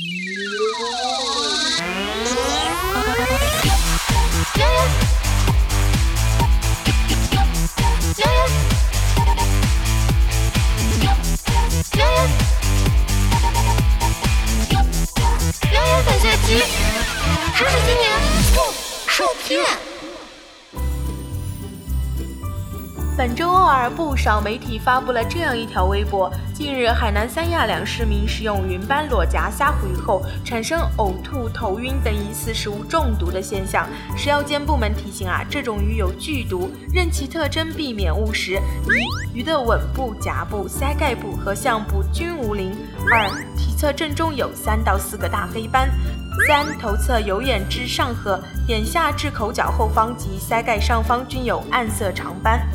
摇摇伞相机，还是今年的。本周二，不少媒体发布了这样一条微博：近日，海南三亚两市民食用云斑裸颊虾虎鱼后产生呕吐、头晕等疑似食物中毒的现象。食药监部门提醒啊，这种鱼有剧毒，认其特征避免误食：一、鱼的吻部、颊部、鳃盖部和项部均无鳞；二、体侧正中有三到四个大黑斑；三、头侧有眼至上颌、眼下至口角后方及鳃盖上方均有暗色长斑。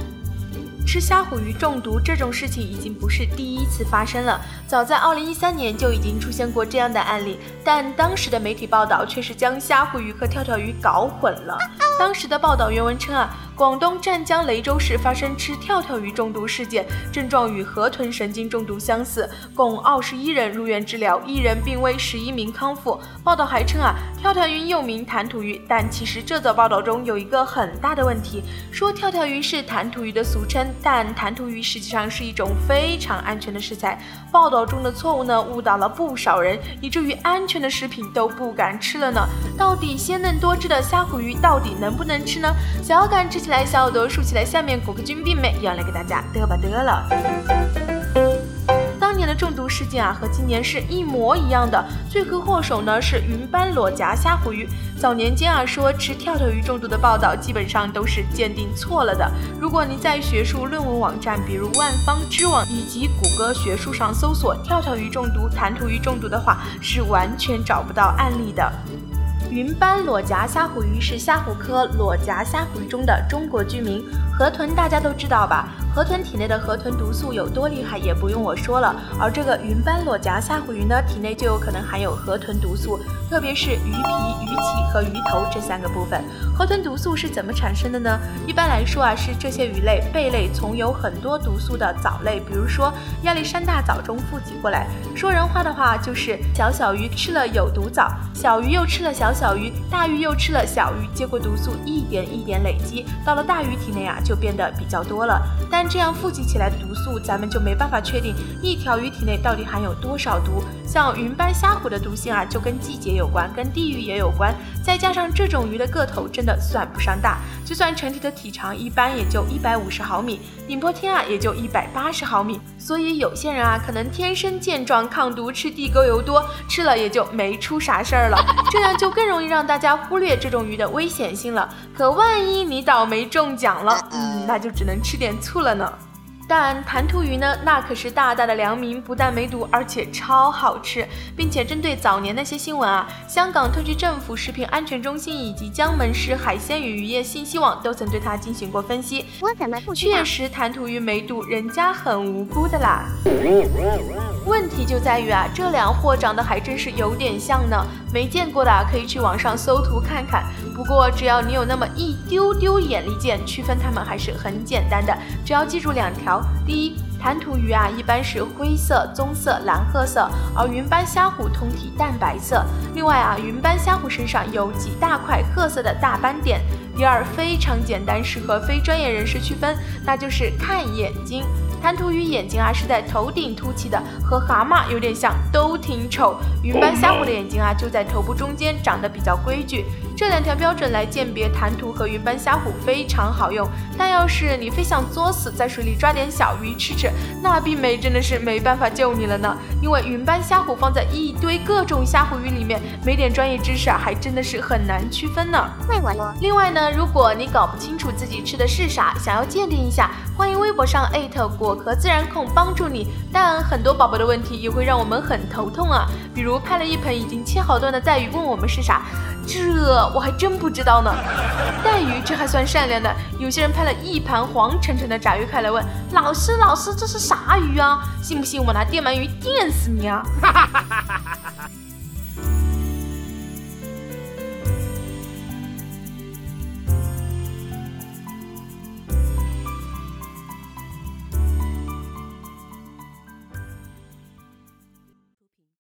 吃虾虎鱼中毒这种事情已经不是第一次发生了，早在2013年就已经出现过这样的案例，但当时的媒体报道却是将虾虎鱼和跳跳鱼搞混了。当时的报道原文称啊。广东湛江雷州市发生吃跳跳鱼中毒事件，症状与河豚神经中毒相似，共二十一人入院治疗，一人病危，十一名康复。报道还称啊，跳跳鱼又名弹涂鱼，但其实这则报道中有一个很大的问题，说跳跳鱼是弹涂鱼的俗称，但弹涂鱼实际上是一种非常安全的食材。报道中的错误呢，误导了不少人，以至于安全的食品都不敢吃了呢。到底鲜嫩多汁的虾虎鱼到底能能不能吃呢？想要敢吃。起来，小耳朵竖起来，下面骨科军兵妹要来给大家嘚吧嘚了。当年的中毒事件啊，和今年是一模一样的，罪魁祸首呢是云斑裸颊虾虎鱼。早年间啊，说吃跳跳鱼中毒的报道基本上都是鉴定错了的。如果您在学术论文网站，比如万方知网以及谷歌学术上搜索跳跳鱼中毒、弹涂鱼中毒的话，是完全找不到案例的。云斑裸颊虾虎鱼是虾虎科裸颊虾虎鱼中的中国居民。河豚大家都知道吧？河豚体内的河豚毒素有多厉害，也不用我说了。而这个云斑裸颊虾虎鱼呢，体内就有可能含有河豚毒素，特别是鱼皮、鱼鳍和鱼头这三个部分。河豚毒素是怎么产生的呢？一般来说啊，是这些鱼类、贝类从有很多毒素的藻类，比如说亚历山大藻中富集过来。说人话的话，就是小小鱼吃了有毒藻，小鱼又吃了小小鱼，大鱼又吃了小鱼，结果毒素一点一点累积，到了大鱼体内啊。就变得比较多了，但这样富集起来的毒素，咱们就没办法确定一条鱼体内到底含有多少毒。像云斑虾虎的毒性啊，就跟季节有关，跟地域也有关。再加上这种鱼的个头真的算不上大，就算成体的体长一般也就一百五十毫米，顶破天啊也就一百八十毫米。所以有些人啊，可能天生健壮，抗毒，吃地沟油多，吃了也就没出啥事儿了。这样就更容易让大家忽略这种鱼的危险性了。可万一你倒霉中奖了，嗯，那就只能吃点醋了呢。但弹涂鱼呢，那可是大大的良民，不但没毒，而且超好吃，并且针对早年那些新闻啊，香港特区政府食品安全中心以及江门市海鲜与渔业信息网都曾对它进行过分析。我怎么不确实弹涂鱼没毒，人家很无辜的啦。问题就在于啊，这两货长得还真是有点像呢。没见过的可以去网上搜图看看。不过只要你有那么一丢丢眼力见，区分它们还是很简单的。只要记住两条：第一，弹涂鱼啊一般是灰色、棕色、蓝褐色，而云斑虾虎通体淡白色。另外啊，云斑虾虎身上有几大块褐色的大斑点。第二，非常简单，适合非专业人士区分，那就是看眼睛。弹涂鱼眼睛啊是在头顶凸起的，和蛤蟆有点像，都挺丑。云斑虾虎的眼睛啊就在头部中间，长得比较规矩。这两条标准来鉴别弹涂和云斑虾虎非常好用。但要是你非想作死，在水里抓点小鱼吃吃，那病美真的是没办法救你了呢。因为云斑虾虎放在一堆各种虾虎鱼里面，没点专业知识啊，还真的是很难区分呢。另外呢，如果你搞不清楚自己吃的是啥，想要鉴定一下，欢迎微博上艾特果。壳自然控帮助你，但很多宝宝的问题也会让我们很头痛啊。比如拍了一盆已经切好段的带鱼，问我们是啥，这我还真不知道呢。带鱼这还算善良的，有些人拍了一盘黄澄澄的炸鱼，开来问老师，老师这是啥鱼啊？信不信我拿电鳗鱼电死你啊？